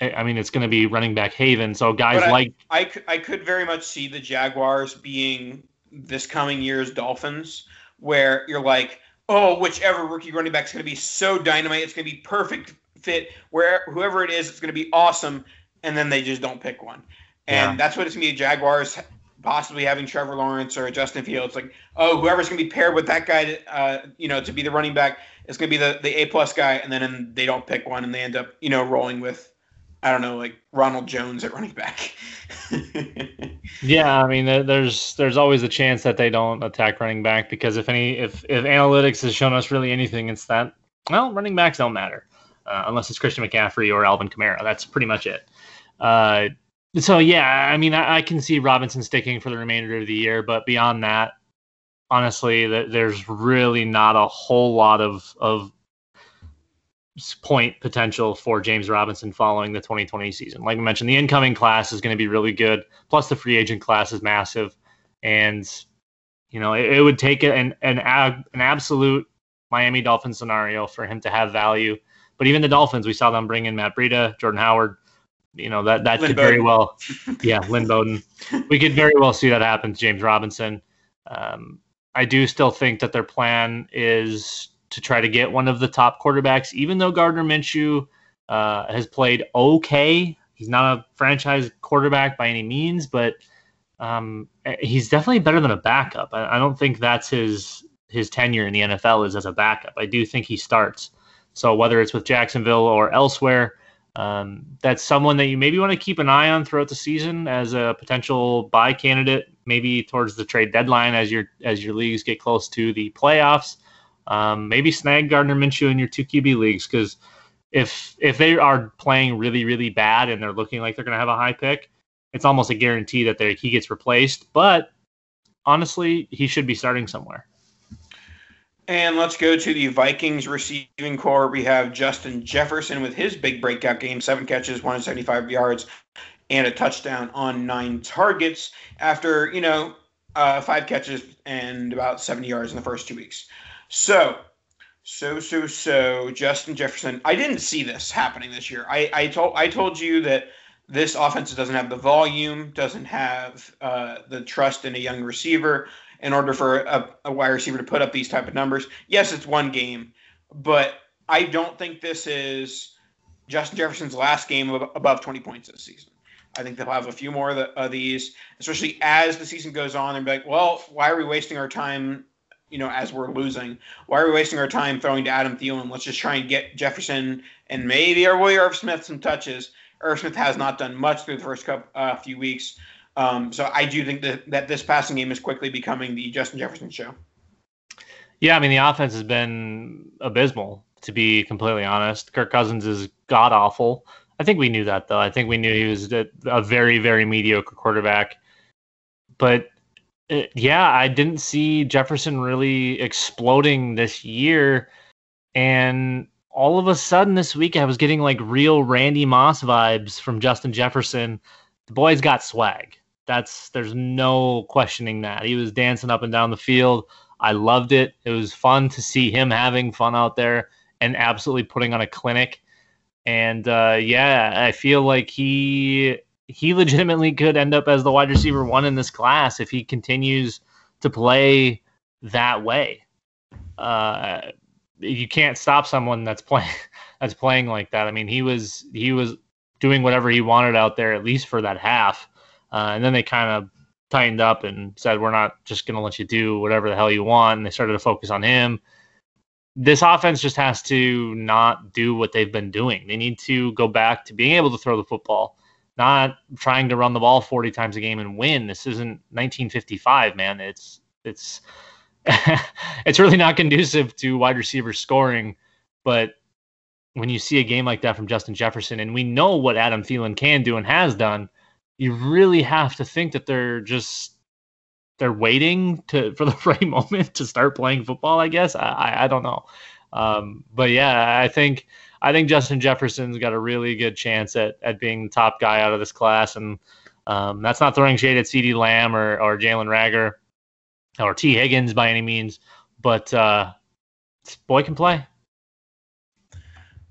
I mean, it's going to be running back haven. So guys I, like I could, I could very much see the Jaguars being this coming year's Dolphins, where you're like, oh, whichever rookie running back is going to be so dynamite, it's going to be perfect fit. Where whoever it is, it's going to be awesome, and then they just don't pick one. And yeah. that's what it's going to be. Jaguars possibly having Trevor Lawrence or Justin Fields. Like, oh, whoever's going to be paired with that guy, uh, you know, to be the running back is going to be the, the A plus guy, and then and they don't pick one, and they end up, you know, rolling with, I don't know, like Ronald Jones at running back. yeah, I mean, there's there's always a chance that they don't attack running back because if any if if analytics has shown us really anything, it's that well, running backs don't matter uh, unless it's Christian McCaffrey or Alvin Kamara. That's pretty much it. Uh, so yeah, I mean, I, I, can see Robinson sticking for the remainder of the year, but beyond that, honestly, there's really not a whole lot of of point potential for James Robinson following the 2020 season. Like we mentioned, the incoming class is going to be really good. Plus, the free agent class is massive, and you know, it, it would take an an an absolute Miami Dolphins scenario for him to have value. But even the Dolphins, we saw them bring in Matt Breida, Jordan Howard you know that that Lynn could Bowden. very well, yeah, Lynn Bowden. we could very well see that happen to James Robinson. Um, I do still think that their plan is to try to get one of the top quarterbacks, even though Gardner Minshew uh, has played okay. He's not a franchise quarterback by any means, but um, he's definitely better than a backup. I, I don't think that's his his tenure in the NFL is as a backup. I do think he starts. So whether it's with Jacksonville or elsewhere, um, that's someone that you maybe want to keep an eye on throughout the season as a potential buy candidate, maybe towards the trade deadline as your as your leagues get close to the playoffs. Um, maybe snag Gardner Minshew in your two QB leagues because if if they are playing really really bad and they're looking like they're going to have a high pick, it's almost a guarantee that they, he gets replaced. But honestly, he should be starting somewhere. And let's go to the Vikings receiving core. We have Justin Jefferson with his big breakout game seven catches, 175 yards, and a touchdown on nine targets after, you know, uh, five catches and about 70 yards in the first two weeks. So, so, so, so, Justin Jefferson. I didn't see this happening this year. I, I told I told you that this offense doesn't have the volume, doesn't have uh, the trust in a young receiver in order for a, a wide receiver to put up these type of numbers. Yes, it's one game, but I don't think this is Justin Jefferson's last game of, above 20 points this season. I think they'll have a few more of, the, of these, especially as the season goes on. And be like, well, why are we wasting our time? You know, as we're losing, why are we wasting our time throwing to Adam Thielen? Let's just try and get Jefferson and maybe our Willie Irv Smith some touches Irv Smith has not done much through the first couple, uh, few weeks. Um, so I do think that, that this passing game is quickly becoming the Justin Jefferson show. Yeah, I mean the offense has been abysmal to be completely honest. Kirk Cousins is god awful. I think we knew that though. I think we knew he was a, a very very mediocre quarterback. But uh, yeah, I didn't see Jefferson really exploding this year and all of a sudden this week I was getting like real Randy Moss vibes from Justin Jefferson. The boy's got swag. That's there's no questioning that. He was dancing up and down the field. I loved it. It was fun to see him having fun out there and absolutely putting on a clinic. And uh, yeah, I feel like he he legitimately could end up as the wide receiver one in this class if he continues to play that way. Uh, you can't stop someone that's playing that's playing like that. I mean, he was he was doing whatever he wanted out there at least for that half, uh, and then they kind of tightened up and said, "We're not just going to let you do whatever the hell you want." And they started to focus on him. This offense just has to not do what they've been doing. They need to go back to being able to throw the football, not trying to run the ball 40 times a game and win. This isn't 1955, man. It's it's it's really not conducive to wide receiver scoring. But when you see a game like that from Justin Jefferson, and we know what Adam Thielen can do and has done, you really have to think that they're just they're waiting to for the right moment to start playing football. I guess I I don't know, um, but yeah, I think I think Justin Jefferson's got a really good chance at at being the top guy out of this class, and um, that's not throwing shade at CeeDee Lamb or or Jalen Reagor or Tee Higgins by any means, but uh, boy can play.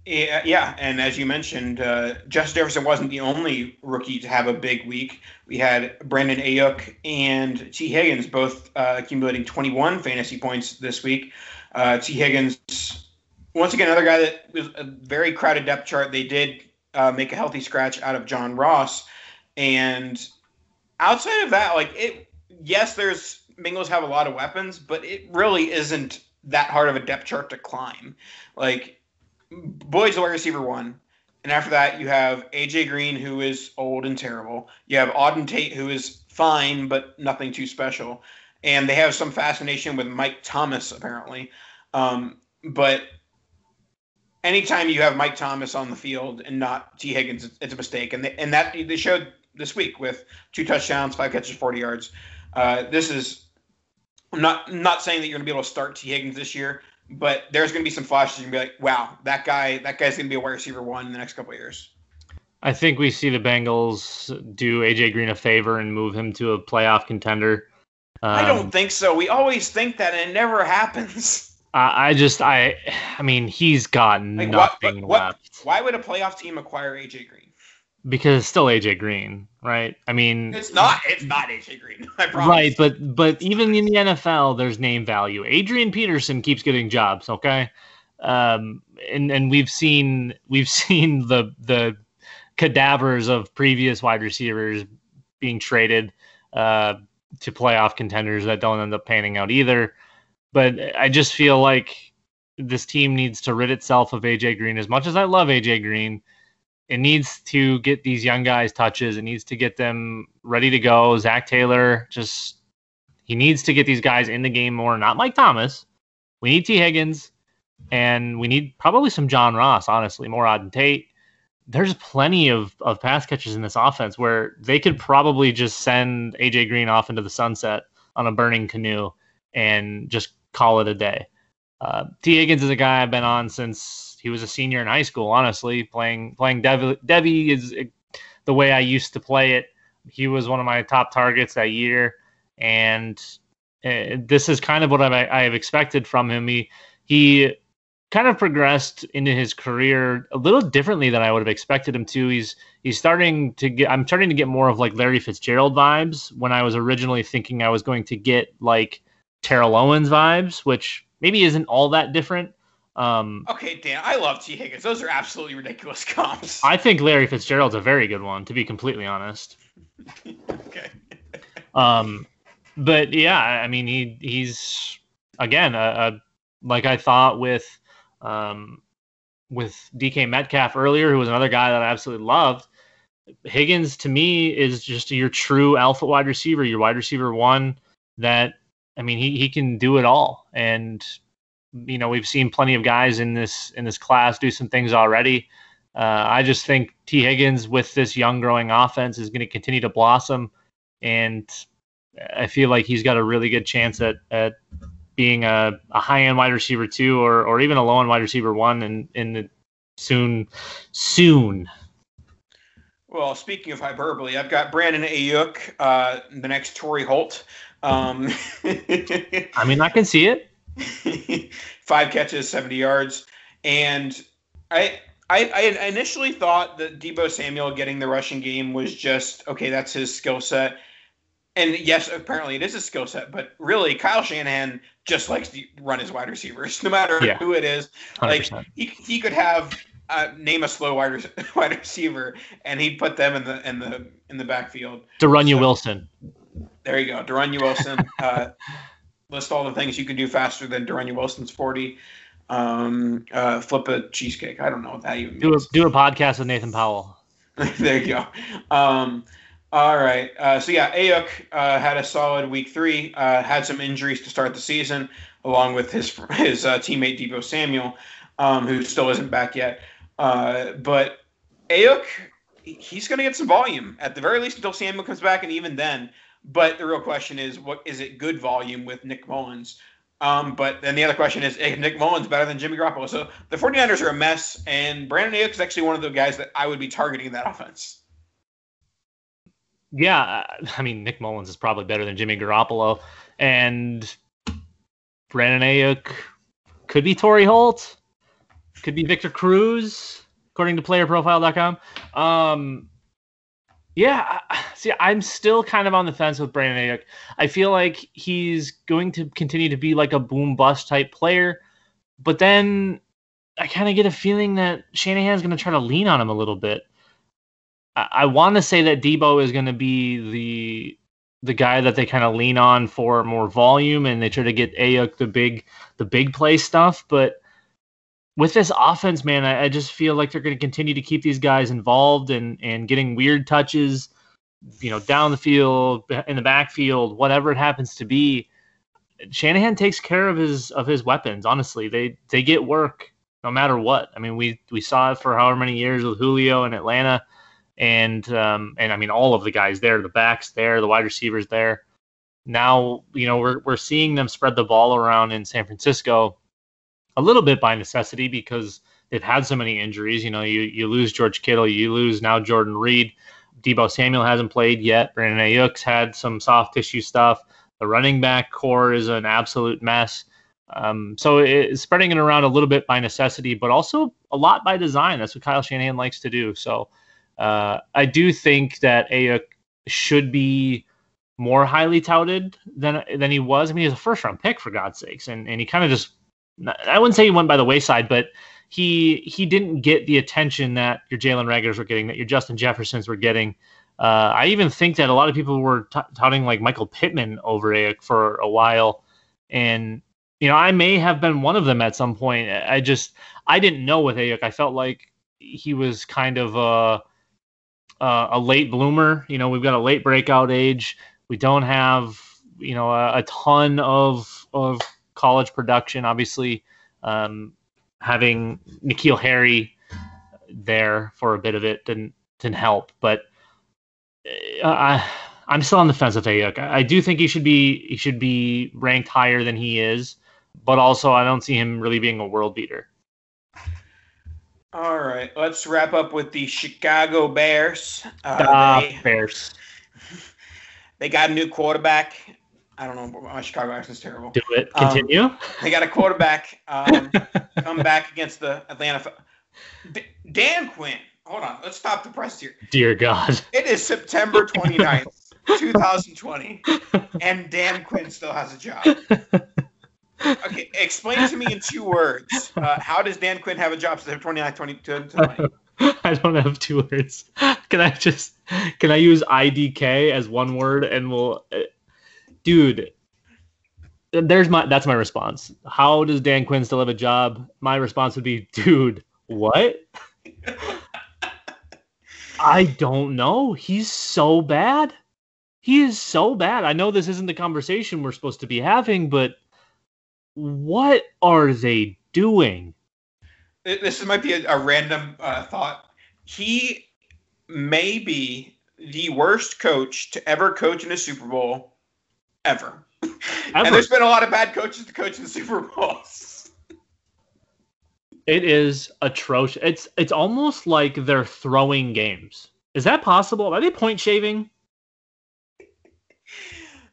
Yeah, yeah, and as you mentioned, uh, Jefferson wasn't the only rookie to have a big week. We had Brandon Aiyuk and Tee Higgins both uh, accumulating 21 fantasy points this week. Uh, Tee Higgins, once again, another guy that was a very crowded depth chart. They did uh, make a healthy scratch out of John Ross, and outside of that, like it, yes, there's Bengals have a lot of weapons, but it really isn't that hard of a depth chart to climb. Like Boyd's the wide receiver one. And after that, you have AJ Green, who is old and terrible. You have Auden Tate, who is fine, but nothing too special. And they have some fascination with Mike Thomas, apparently. Um, but anytime you have Mike Thomas on the field and not Tee Higgins, it's a mistake. And they, and that they showed this week with two touchdowns, five catches, 40 yards. Uh, this is I'm not not saying that you're going to be able to start Tee Higgins this year, but there's going to be some flashes. You're going to be like, wow, that guy, that guy's going to be a wide receiver one in the next couple of years. I think we see the Bengals do AJ Green a favor and move him to a playoff contender. Um, I don't um, think so. We always think that, and it never happens. I, I just, I, I mean, he's got like, nothing what, what, left. Why would a playoff team acquire AJ Green? Because it's still AJ Green, right? I mean, it's not. It's not AJ Green. Right, but but even in the NFL, there's name value. Adrian Peterson keeps getting jobs. Okay, um, and and we've seen we've seen the the cadavers of previous wide receivers being traded uh, to playoff contenders that don't end up panning out either. But I just feel like this team needs to rid itself of AJ Green. As much as I love AJ Green it needs to get these young guys touches. It needs to get them ready to go. Zach Taylor just he needs to get these guys in the game more. Not Mike Thomas. We need Tee Higgins, and we need probably some John Ross. Honestly, more Auden Tate. There's plenty of of pass catches in this offense where they could probably just send AJ Green off into the sunset on a burning canoe and just call it a day. Uh, Tee Higgins is a guy I've been on since he was a senior in high school. Honestly, playing playing Dev- Devy is the way I used to play it. He was one of my top targets that year, and uh, this is kind of what I, I have expected from him. He he kind of progressed into his career a little differently than I would have expected him to. He's he's starting to get I'm starting to get more of like Larry Fitzgerald vibes when I was originally thinking I was going to get like Terrell Owens vibes, which maybe isn't all that different. Um, okay, Dan, I love Tee Higgins. Those are absolutely ridiculous comps. I think Larry Fitzgerald's a very good one, to be completely honest. okay. um, but yeah, I mean, he he's again a, a like I thought with um with DK Metcalf earlier, who was another guy that I absolutely loved. Higgins to me is just your true alpha wide receiver, your wide receiver one that I mean he he can do it all. And you know, we've seen plenty of guys in this in this class do some things already. Uh, I just think Tee Higgins with this young growing offense is going to continue to blossom, and I feel like he's got a really good chance at at being a, a high end wide receiver two or or even a low end wide receiver one in in the soon soon. Well, speaking of hyperbole, I've got Brandon Aiyuk, uh, the next Torry Holt. Um, I mean, I can see it. Five catches, seventy yards, and I, I, I initially thought that Deebo Samuel getting the rushing game was just okay. That's his skill set, and yes, apparently it is a skill set. But really, Kyle Shanahan just likes to run his wide receivers, no matter yeah. who it is. 100%. Like he, he could have uh, name a slow wide, wide receiver, and he'd put them in the in the in the backfield. De'Runnya so, Wilson. There you go, De'Runnya Wilson. uh, list all the things you can do faster than De'Runnya Wilson's forty. Um, uh, flip a cheesecake. I don't know what that even do means. A, do a podcast with Nathan Powell. there you go. Um, all right. Uh, so yeah, Aiyuk uh, had a solid week three. Uh, had some injuries to start the season, along with his his uh, teammate Deebo Samuel, um, who still isn't back yet. Uh, but Aiyuk, he's going to get some volume at the very least until Samuel comes back, and even then. But the real question is, what is it good volume with Nick Mullens? Um, but then the other question is, is Nick Mullens better than Jimmy Garoppolo? So the 49ers are a mess, and Brandon Aiyuk is actually one of the guys that I would be targeting in that offense. Yeah, I mean Nick Mullens is probably better than Jimmy Garoppolo, and Brandon Aiyuk could be Torry Holt, could be Victor Cruz, according to PlayerProfile.com. Um, yeah, see, I'm still kind of on the fence with Brandon Aiyuk. I feel like he's going to continue to be like a boom bust type player, but then I kind of get a feeling that Shanahan's going to try to lean on him a little bit. I, I want to say that Deebo is going to be the the guy that they kind of lean on for more volume, and they try to get Aiyuk the big the big play stuff, but with this offense, man, I, I just feel like they're going to continue to keep these guys involved and and getting weird touches, you know, down the field, in the backfield, whatever it happens to be. Shanahan takes care of his of his weapons. Honestly, they they get work no matter what. I mean, we we saw it for however many years with Julio in Atlanta, and um, and I mean all of the guys there, the backs there, the wide receivers there. Now you know we're we're seeing them spread the ball around in San Francisco a little bit by necessity because they've had so many injuries. You know, you you lose George Kittle, you lose now Jordan Reed. Deebo Samuel hasn't played yet. Brandon Aiyuk's had some soft tissue stuff. The running back core is an absolute mess. Um, so it's spreading it around a little bit by necessity, but also a lot by design. That's what Kyle Shanahan likes to do. So uh, I do think that Aiyuk should be more highly touted than than he was. I mean, he's a first round pick for God's sakes, and and he kind of just I wouldn't say he went by the wayside, but he he didn't get the attention that your Jalen Reagors were getting, that your Justin Jeffersons were getting. Uh, I even think that a lot of people were t- touting like Michael Pittman over Aiyuk for a while, and you know I may have been one of them at some point. I just I didn't know with Aiyuk. I felt like he was kind of a a late bloomer. You know, we've got a late breakout age. We don't have you know a, a ton of of college production. Obviously, um, having N'Keal Harry there for a bit of it didn't didn't help. But uh, I I'm still on the fence with Aiyuk. I do think he should be he should be ranked higher than he is, but also I don't see him really being a world beater. All right, let's wrap up with the Chicago Bears. Uh, they, Bears. They got a new quarterback. I don't know. My Chicago accent's terrible. Do it. Um, Continue. Um, they got a quarterback um, come back against the Atlanta. D- Dan Quinn. Hold on. Let's stop the press here. Dear God. It is September 29th, 2020, and Dan Quinn still has a job. Okay, explain to me in two words. Uh, how does Dan Quinn have a job September 29th, 2020? I don't have two words. Can I just can I use IDK as one word and we'll dude, there's my that's my response. How does Dan Quinn still have a job? My response would be, dude, what? I don't know. He's so bad. He is so bad. I know this isn't the conversation we're supposed to be having, but what are they doing? This might be a, a random uh, thought. He may be the worst coach to ever coach in a Super Bowl ever. ever. and there's been a lot of bad coaches to coach in the Super Bowls. It is atrocious. It's it's almost like they're throwing games. Is that possible? Are they point shaving?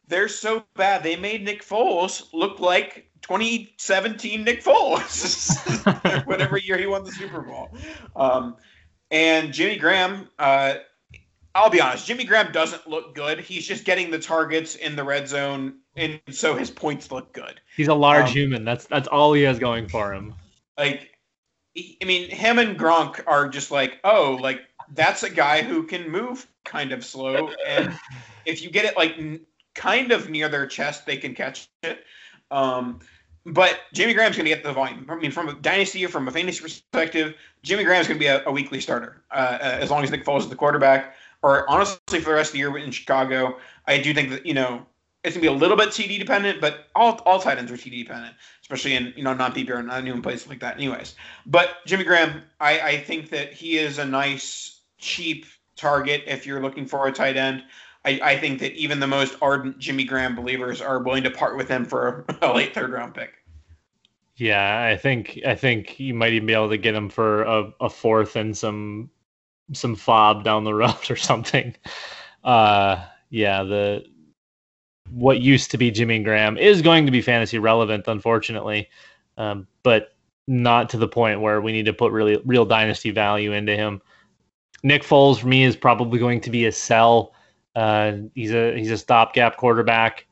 They're so bad. They made Nick Foles look like 2017 Nick Foles, whatever year he won the Super Bowl. Um, and Jimmy Graham, uh, I'll be honest, Jimmy Graham doesn't look good. He's just getting the targets in the red zone, and so his points look good. He's a large um, human. That's that's all he has going for him. Like I mean, him and Gronk are just like, oh, like that's a guy who can move kind of slow, and if you get it like n- kind of near their chest, they can catch it. Um, but Jimmy Graham's going to get the volume. I mean, from a dynasty or from a fantasy perspective, Jimmy Graham's going to be a, a, weekly starter uh, uh, as long as Nick Foles is the quarterback. Or honestly, for the rest of the year in Chicago, I do think that you know it's gonna be a little bit TD dependent, but all all tight ends are TD dependent, especially in you know non PPR and non new places like that. Anyways, but Jimmy Graham, I, I think that he is a nice cheap target if you're looking for a tight end. I, I think that even the most ardent Jimmy Graham believers are willing to part with him for a late third round pick. Yeah, I think I think you might even be able to get him for a, a fourth and some some fob down the road or something. Uh, yeah, the what used to be Jimmy Graham is going to be fantasy relevant, unfortunately, um, but not to the point where we need to put really real dynasty value into him. Nick Foles for me is probably going to be a sell. Uh, he's a he's a stopgap quarterback,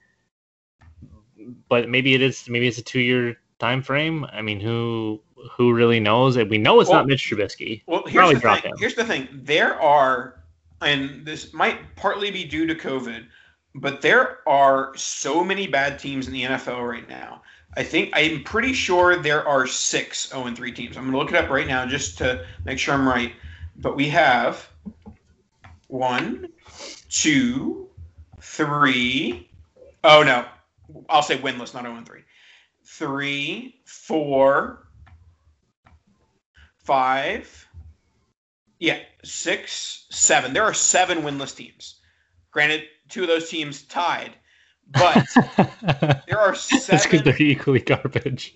but maybe it is maybe it's a two year time frame. I mean, who who really knows? And we know it's well, not Mitch Trubisky. Well, here's the thing. Him. Here's the thing. There are, and this might partly be due to COVID but there are so many bad teams in the NFL right now. I think I'm pretty sure there are six 0 and 3 teams. I'm going to look it up right now just to make sure I'm right. But we have one, two, three. Oh, no. I'll say winless, not 0 and 3. Three, four, five. Yeah, six, seven. There are seven winless teams. Granted, two of those teams tied. But there are seven. That's because they're equally garbage.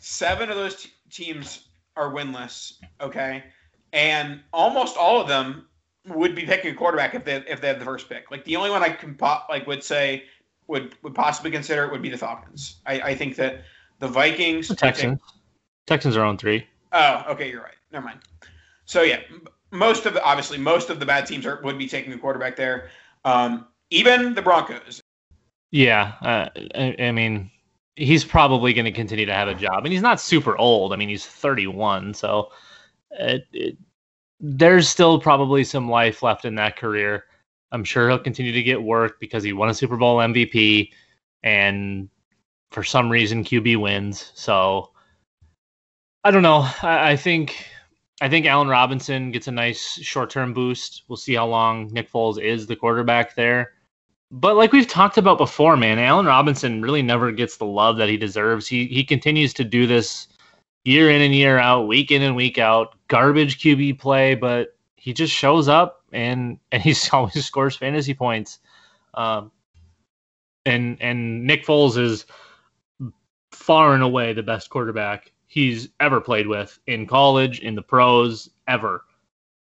Seven of those t- teams are winless. Okay, and almost all of them would be picking a quarterback if they if they had the first pick. Like the only one I can pop like would say would would possibly consider it would be the Falcons. I, I think that the Vikings, the Texans, think, Texans are on three. Oh, okay, you're right. Never mind. So yeah, most of the obviously most of the bad teams are, would be taking a quarterback there. Um, even the Broncos. Yeah, uh, I, I, mean, he's probably going to continue to have a job, and he's not super old. I mean, he's 31, so it, it, there's still probably some life left in that career. I'm sure he'll continue to get work because he won a Super Bowl MVP, and for some reason QB wins. So I don't know. I, I think I think Allen Robinson gets a nice short term boost. We'll see how long Nick Foles is the quarterback there. But like we've talked about before, man, Allen Robinson really never gets the love that he deserves. He he continues to do this year in and year out, week in and week out, garbage QB play, but he just shows up and and he always scores fantasy points. Um, and and Nick Foles is far and away the best quarterback he's ever played with in college, in the pros, ever.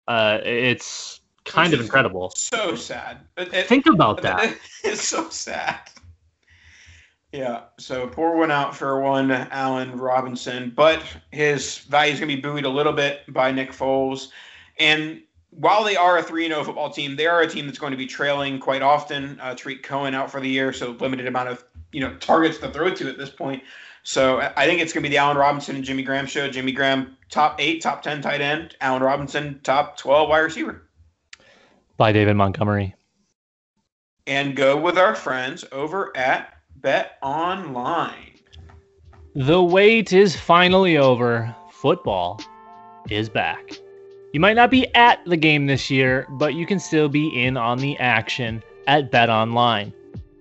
Uh, it's kind of incredible. So sad. It, Think about that. It's so sad. Yeah, so poor one out for one Allen Robinson, but his value is going to be buoyed a little bit by Nick Foles. And while they are a 3 0 football team, they are a team that's going to be trailing quite often. Uh, Tarik Cohen out for the year, so limited amount of you know targets to throw to at this point. So I think it's going to be the Allen Robinson and Jimmy Graham show. Jimmy Graham, top eight, top 10 tight end. Allen Robinson, top 12 wide receiver. By David Montgomery. And go with our friends over at Bet Online. The wait is finally over. Football is back. You might not be at the game this year, but you can still be in on the action at Bet Online.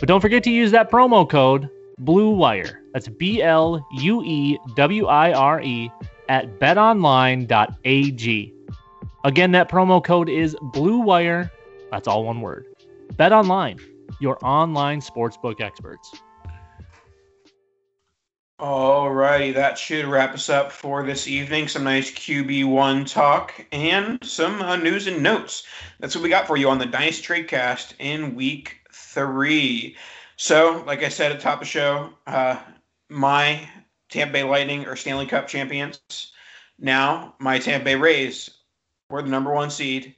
But don't forget to use that promo code BLUEWIRE. That's B L U E W I R E at betonline.ag. Again, that promo code is BLUEWIRE. That's all one word. Bet Online, your online sportsbook experts. All righty, that should wrap us up for this evening. Some nice QB1 talk and some uh, news and notes. That's what we got for you on the Dice Tradecast in week three. So, like I said at top of show, uh, my Tampa Bay Lightning are Stanley Cup champions. Now, my Tampa Bay Rays, we're the number one seed.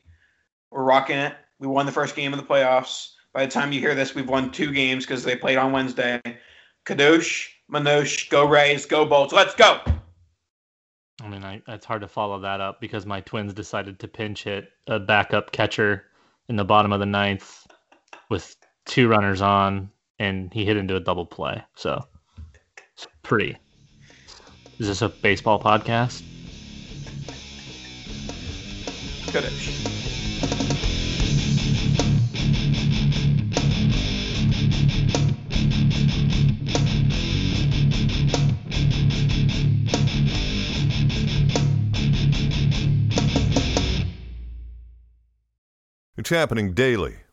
We're rocking it. We won the first game of the playoffs. By the time you hear this, we've won two games because they played on Wednesday. Kadosh Manouche, go Rays, go Bolts. Let's go. I mean, I, it's hard to follow that up because my Twins decided to pinch hit a backup catcher in the bottom of the ninth with two runners on, and he hit into a double play. So it's pretty. Is this a baseball podcast? Kadosh. It's happening daily.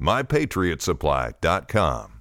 mypatriotsupply.com.